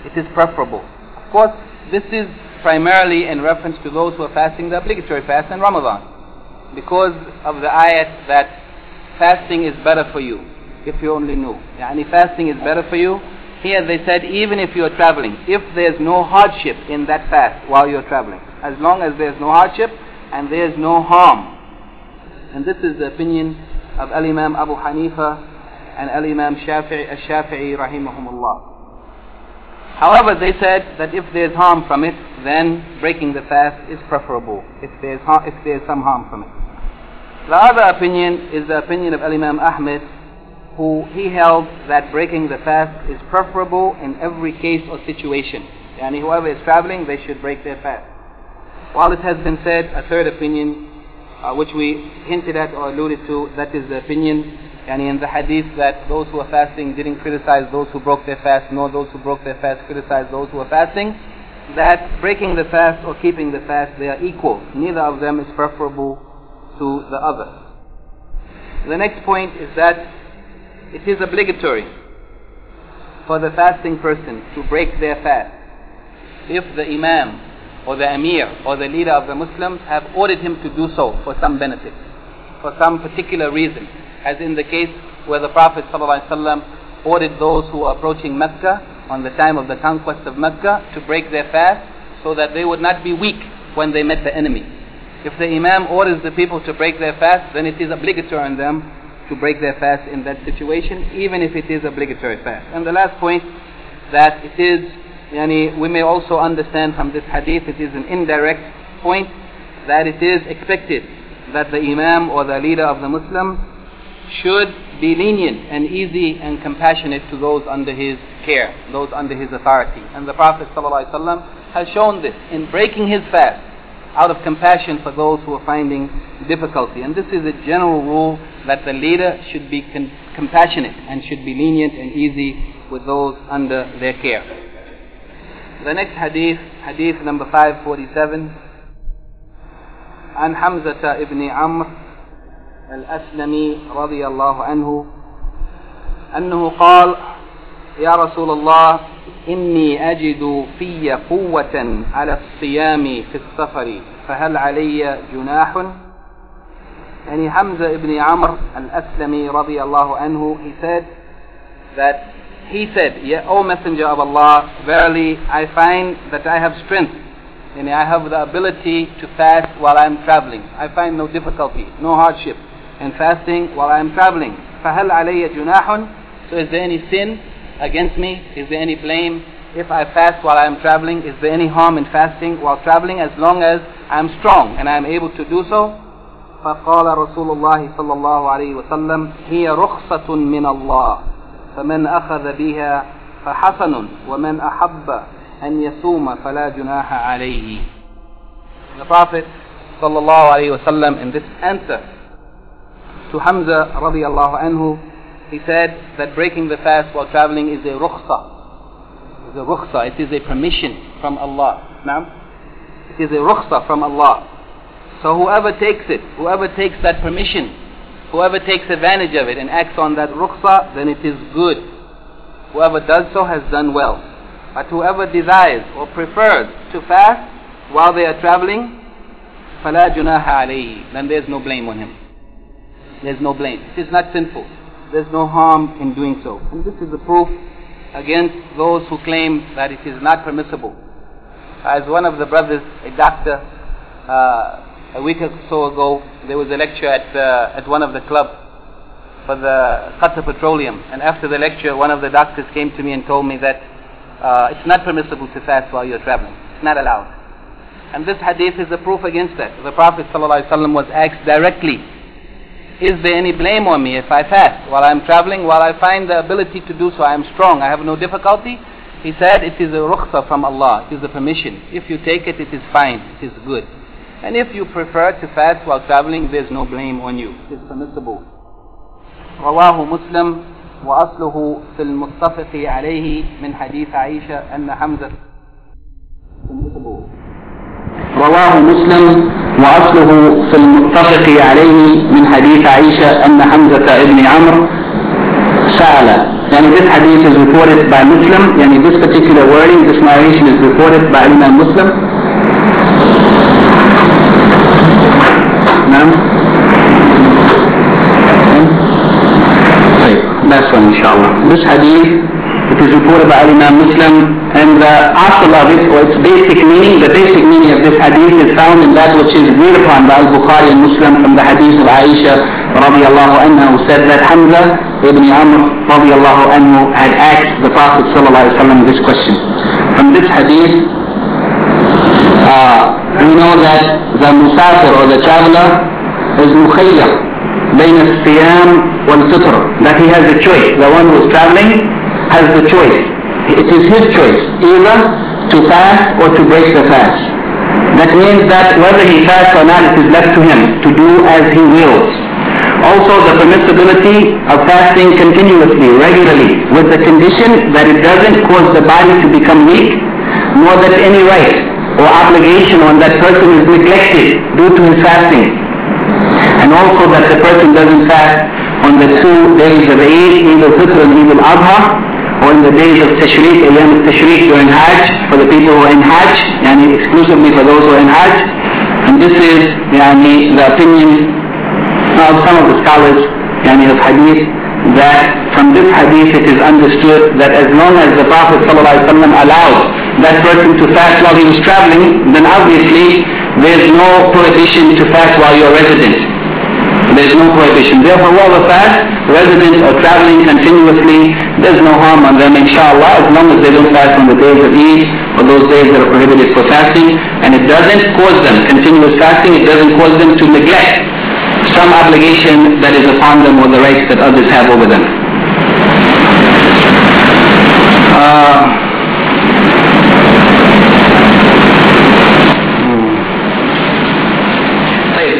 it is preferable. Of course, this is primarily in reference to those who are fasting the obligatory fast in Ramadan. Because of the ayat that fasting is better for you, if you only knew. Yani fasting is better for you here they said even if you are traveling, if there's no hardship in that fast while you're traveling, as long as there's no hardship and there's no harm. And this is the opinion of Al-Imam Abu Hanifa and Al-Imam Shafi'i, Al-Shafi'i rahimahumullah. However, they said that if there's harm from it, then breaking the fast is preferable, if there's, if there's some harm from it. The other opinion is the opinion of Al-Imam Ahmed who he held that breaking the fast is preferable in every case or situation. And whoever is traveling, they should break their fast. While it has been said, a third opinion, uh, which we hinted at or alluded to, that is the opinion and in the hadith that those who are fasting didn't criticize those who broke their fast, nor those who broke their fast criticized those who are fasting, that breaking the fast or keeping the fast, they are equal. Neither of them is preferable to the other. The next point is that it is obligatory for the fasting person to break their fast if the imam or the emir or the leader of the Muslims have ordered him to do so for some benefit, for some particular reason, as in the case where the Prophet ﷺ ordered those who were approaching Mecca on the time of the conquest of Mecca to break their fast so that they would not be weak when they met the enemy. If the imam orders the people to break their fast, then it is obligatory on them to break their fast in that situation, even if it is obligatory fast. And the last point, that it is, yani, we may also understand from this hadith, it is an indirect point, that it is expected that the imam or the leader of the Muslims should be lenient and easy and compassionate to those under his care, those under his authority. And the Prophet ﷺ has shown this in breaking his fast out of compassion for those who are finding difficulty. And this is a general rule that the leader should be con- compassionate and should be lenient and easy with those under their care. The next hadith, hadith number 547, عن حمزة ابن عمرو الأسلمي رضي الله عنه أنه قال يا رسول الله إني أجد في قوة على الصيام في السفر فهل علي جناح يعني Hamza ibn Amr al-Aslami radiallahu anhu, he said that he said, yeah, O Messenger of Allah, verily I find that I have strength and I have the ability to fast while I am traveling. I find no difficulty, no hardship in fasting while I am traveling. فهل علي جناح? So is there any sin against me? Is there any blame if I fast while I am traveling? Is there any harm in fasting while traveling as long as I am strong and I am able to do so? فقال رسول الله صلى الله عليه وسلم هي رخصة من الله فمن أخذ بها فحسن ومن أحب أن يصوم فلا جناح عليه The Prophet صلى الله عليه وسلم in this answer to Hamza رضي الله عنه he said that breaking the fast while traveling is a rukhsa. Is a rukhsa. It is a permission from Allah. Now, it is a rukhsa from Allah. So whoever takes it, whoever takes that permission, whoever takes advantage of it and acts on that rukhsa, then it is good. Whoever does so has done well. But whoever desires or prefers to fast, while they are traveling, فَلَا جُنَاحَ عَلَيْهِ Then there's no blame on him. There's no blame. It is not sinful. There's no harm in doing so. And this is the proof against those who claim that it is not permissible. As one of the brothers, a doctor, uh, a week or so ago, there was a lecture at, uh, at one of the clubs for the Qatar Petroleum. And after the lecture, one of the doctors came to me and told me that uh, it's not permissible to fast while you're traveling. It's not allowed. And this hadith is a proof against that. The Prophet ﷺ was asked directly, is there any blame on me if I fast while I'm traveling, while I find the ability to do so, I am strong, I have no difficulty? He said it is a rukhsa from Allah, it is a permission. If you take it, it is fine, it is good. And if you prefer to fast while traveling, there's no blame on you. It is permissible. رواه مسلم وأصله في المتفق عليه من حديث عائشة أن حمزة رواه مسلم وأصله في المتفق عليه من حديث عائشة أن حمزة ابن عمرو سأل يعني this hadith is reported by Muslim يعني this particular wording this narration is reported by Imam Muslim نعم طيب last one inshallah this hadith it is reported by Imam Muslim and the asl of it or its basic meaning the basic meaning of this hadith is found in that which is agreed upon by Al-Bukhari and Muslim from the hadith of Aisha radiallahu anha who said that Hamza ibn Amr radiallahu anhu had asked the Prophet sallallahu alaihi this question from this hadith uh, we know that the musafir or the traveler is mukhayyar بين الصيام والفطر that he has a choice the one who is traveling has the choice. It is his choice either to fast or to break the fast. That means that whether he fasts or not it is left to him to do as he wills. Also the permissibility of fasting continuously regularly with the condition that it doesn't cause the body to become weak nor that any right or obligation on that person is neglected due to his fasting. And also that the person doesn't fast on the two days of Eid, Eid al-Fitr and Eid al-Adha, or in the days of Tashriq, Ayyam al-Tashriq during Hajj, for the people who are in Hajj, and exclusively for those who are in Hajj. And this is yani, the opinion of some of the scholars yani, of Hadith, that from this Hadith it is understood that as long as the Prophet allowed that person to fast while he was traveling, then obviously there is no prohibition to fast while you're resident. There is no prohibition. Therefore, whoever fasts, resident or traveling continuously, there's no harm on them, inshallah, as long as they don't fast on the days of Eid or those days that are prohibited for fasting. And it doesn't cause them, continuous fasting, it doesn't cause them to neglect some obligation that is upon them or the rights that others have over them. Uh,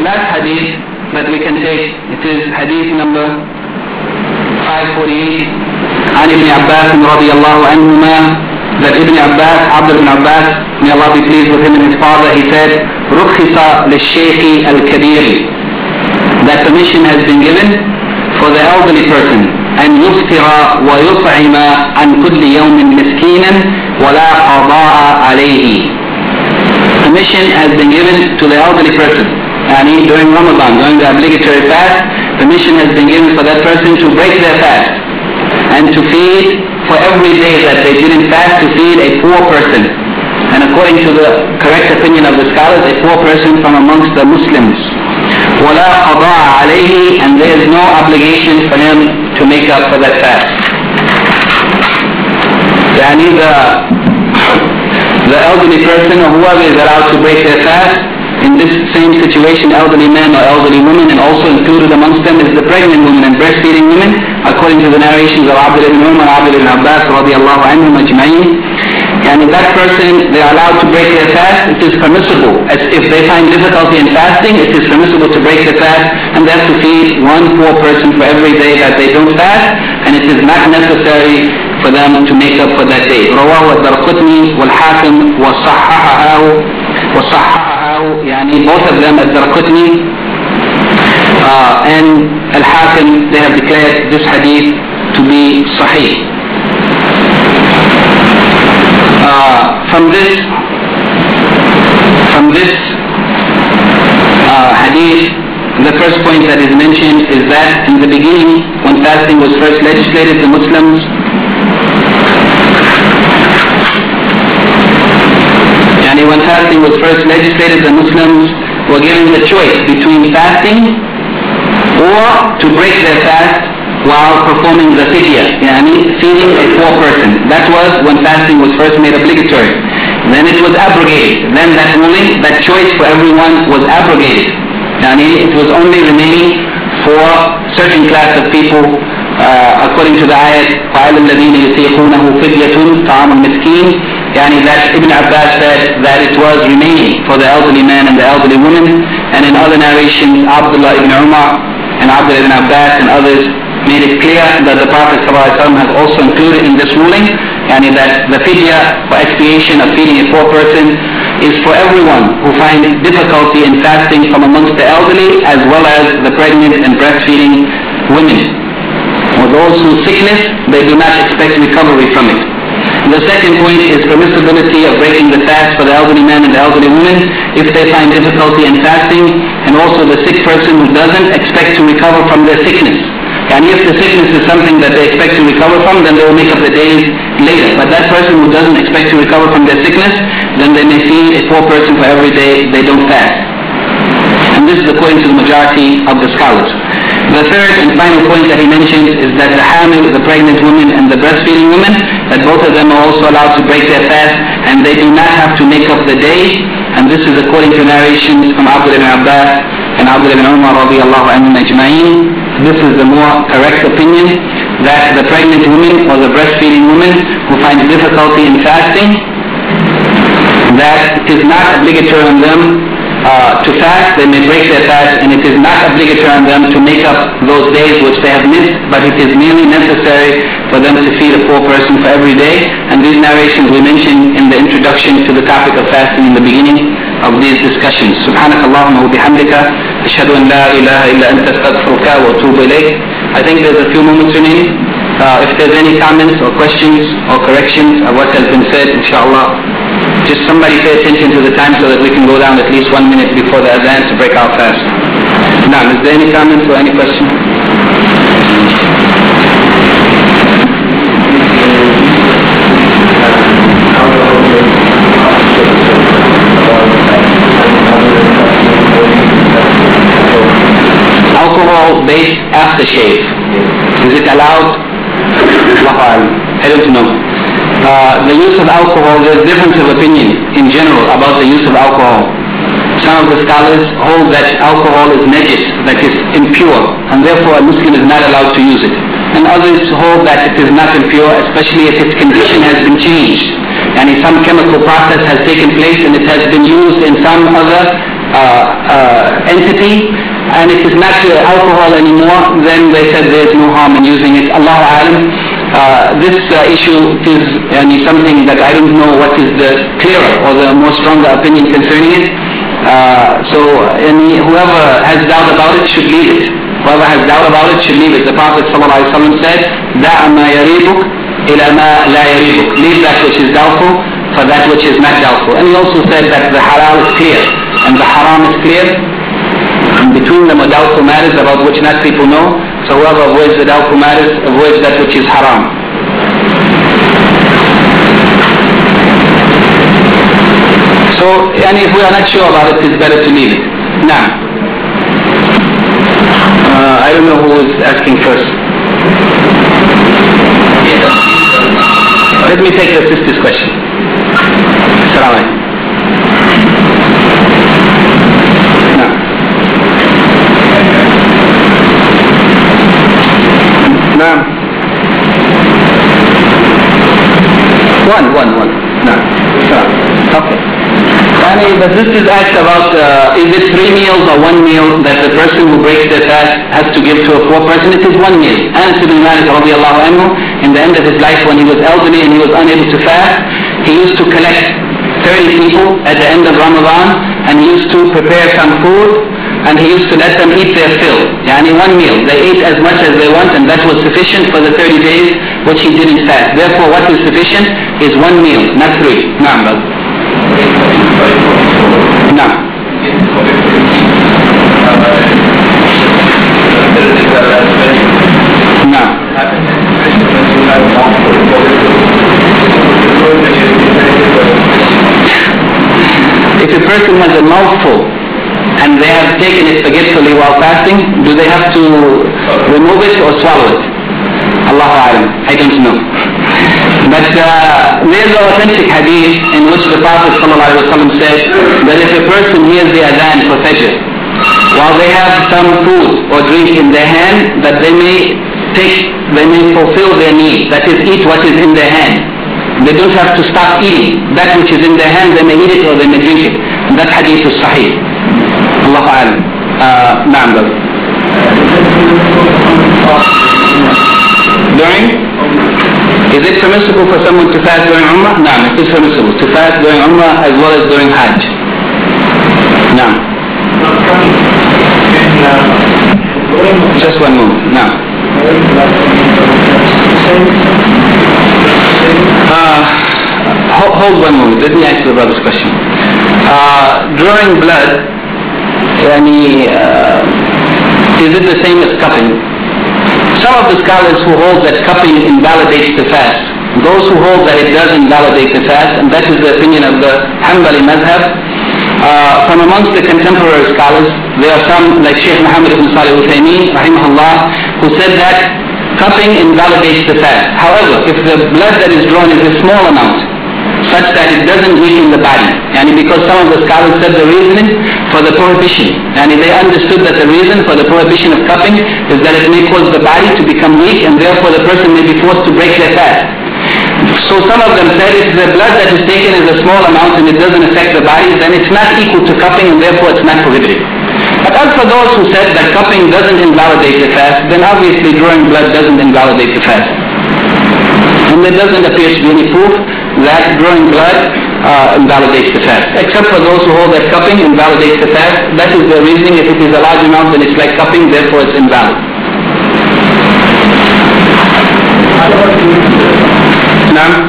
last hadith that we can take, it is hadith number 548 عن ابن عباس رضي الله عنهما that Ibn Abbas, Abdul ibn Abbas, may Allah be pleased with him and his father, he said, رخص للشيخ الكبير that permission has been given for the elderly person أن يفطر ويطعم عن كل يوم مسكينا ولا قضاء عليه permission has been given to the elderly person and during Ramadan, during the obligatory fast, permission has been given for that person to break their fast and to feed for every day that they didn't fast to feed a poor person. And according to the correct opinion of the scholars, a poor person from amongst the Muslims. وَلَا قَضَاءَ عَلَيْهِ And there is no obligation for him to make up for that fast. يعني the, the elderly person or whoever is allowed to break their fast in this same situation, elderly men or elderly women, and also included amongst them is the pregnant women and breastfeeding women, according to the narrations of Abdul ibn Umar, Abdul ibn Abbas, radiallahu anhum ajma'in. And if that person, they are allowed to break their fast, it is permissible. As if they find difficulty in fasting, it is permissible to break the fast, and they have to feed one poor person for every day that they don't fast, and it is not necessary for them to make up for that day. رواه الدرقطني والحاكم وصححه وصححه يعني both of them as Darqutni uh, and Al-Hakim they have declared this hadith to be Sahih. Uh, from this from this uh, hadith the first point that is mentioned is that in the beginning when fasting was first legislated the Muslims Yani when fasting was first legislated, the Muslims were given the choice between fasting or to break their fast while performing the fidya, yani feeding a poor person. That was when fasting was first made obligatory. Then it was abrogated. Then that ruling, that choice for everyone was abrogated. Yani it was only remaining for certain class of people uh, according to the ayat فَعَلَى الَّذِينَ يُتِيقُونَهُ فِدْيَةٌ طَعَامُ الْمِسْكِينِ Yani that Ibn Abbas said that it was remaining for the elderly man and the elderly woman and in other narrations Abdullah ibn Umar and Abdullah ibn Abbas and others made it clear that the Prophet ﷺ has also included in this ruling yani that the fidya for expiation of feeding a poor person is for everyone who find difficulty in fasting from amongst the elderly as well as the pregnant and breastfeeding women. For those whose sickness, they do not expect recovery from it. The second point is permissibility of breaking the fast for the elderly man and the elderly woman if they find difficulty in fasting and also the sick person who doesn't expect to recover from their sickness. And if the sickness is something that they expect to recover from, then they will make up the days later. But that person who doesn't expect to recover from their sickness, then they may feed a poor person for every day they don't fast. And this is according to the majority of the scholars. The third and final point that he mentioned is that the hamil, the pregnant woman and the breastfeeding woman, that both of them are also allowed to break their fast and they do not have to make up the day. And this is according to narrations from Abdullah ibn Abbas and Abdullah ibn Umar radiallahu anhu. This is the more correct opinion that the pregnant woman or the breastfeeding woman who finds difficulty in fasting, that it is not obligatory on them uh, to fast, they may break their fast, and it is not obligatory on them to make up those days which they have missed, but it is merely necessary for them to feed a poor person for every day. And these narrations we mentioned in the introduction to the topic of fasting in the beginning of these discussions. سبحانك اللهم وبحمدك أشهد أن لا إله إلا أنت أستغفرك وأتوب إليك. I think there's a few moments remaining. Uh, if there's any comments or questions or corrections of what has been said, inshallah, just somebody pay attention to the time so that we can go down at least one minute before the adhan to break our fast. Now, is there any comments or any question? Alcohol-based aftershave. Is it allowed? I don't know. Uh, the use of alcohol, there's difference of opinion in general about the use of alcohol. Some of the scholars hold that alcohol is najis, that is impure, and therefore a Muslim is not allowed to use it. And others hold that it is not impure, especially if its condition has been changed. And if some chemical process has taken place and it has been used in some other uh, uh, entity, and it is not alcohol anymore, then they said there is no harm in using it. Allah Alam. Uh, this uh, issue is yani, something that I don't know what is the clearer or the more stronger opinion concerning it. Uh, so yani, whoever has doubt about it should leave it. Whoever has doubt about it should leave it. The Prophet ﷺ said, دَعَ مَا يَرِيبُكَ إِلَى مَا لَا يَرِيبُكَ Leave that which is doubtful for that which is not doubtful. And he also said that the halal is clear and the haram is clear. between them are doubtful matters about which not people know. So whoever avoids the doubtful matters avoids that which is haram. So, and if we are not sure about it, it's better to leave it. Now, uh, I don't know who is asking first. Let me take the sister's question. Assalamu One, one, one. No. Sure. Okay. Yani the sister asked about uh, is it three meals or one meal that the person who breaks the fast has to give to a poor person? It is one meal. Anas ibn Malik radiallahu anhu, in the end of his life when he was elderly and he was unable to fast, he used to collect 30 people at the end of Ramadan and he used to prepare some food and he used to let them eat their fill. Yani one meal. They ate as much as they want and that was sufficient for the 30 days which he didn't fast. Therefore what is sufficient is one meal, not three. Naam. Naam. has a mouthful and they have while fasting, do they have to remove it or swallow it? Allahu Alam. I don't know. But uh, there's an authentic hadith in which the Prophet ﷺ said that if a person hears the adhan for Fajr, while they have some food or drink in their hand, that they may take, they may fulfill their need, that is eat what is in their hand. They don't have to stop eating. That which is in their hand, they may eat it or they may drink it. And that hadith is sahih. Allahu Alam. Uh. During? Is it permissible for someone to fast during Umrah? No, it is permissible to fast during Umrah as well as during Hajj. No. Just one moment. No. Uh, hold one moment. Let me answer the brother's question. Uh, drawing blood, yani, uh, is it the same as cupping? Some of the scholars who hold that cupping invalidates the fast, those who hold that it does invalidate the fast, and that is the opinion of the Hanbali madhab, uh, from amongst the contemporary scholars, there are some like Sheikh Muhammad ibn Salih al-Uthaymeen, rahimahullah, who said that cupping invalidates the fast. However, if the blood that is drawn is a small amount, such that it doesn't weaken the body. And because some of the scholars said the reason for the prohibition, and they understood that the reason for the prohibition of cupping is that it may cause the body to become weak and therefore the person may be forced to break their fast. So some of them said if the blood that is taken is a small amount and it doesn't affect the body, then it's not equal to cupping and therefore it's not prohibited. But as for those who said that cupping doesn't invalidate the fast, then obviously drawing blood doesn't invalidate the fast. And there doesn't appear to be any proof that drawing blood uh, invalidates the fast. Except for those who hold that cupping invalidates the fast. That is their reasoning. If it is a large amount, then it's like cupping, therefore it's invalid. Now,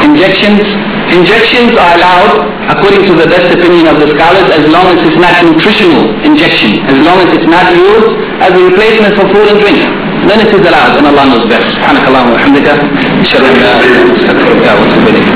injections. Injections are allowed according to the best opinion of the scholars as long as it's not nutritional injection, as long as it's not used as a replacement for food and drink. لا نفذ لها أن الله نصبح سبحانك اللهم وبحمدك. أشهد أن لا إله إلا أنت أستغفرك وأتوب إليك.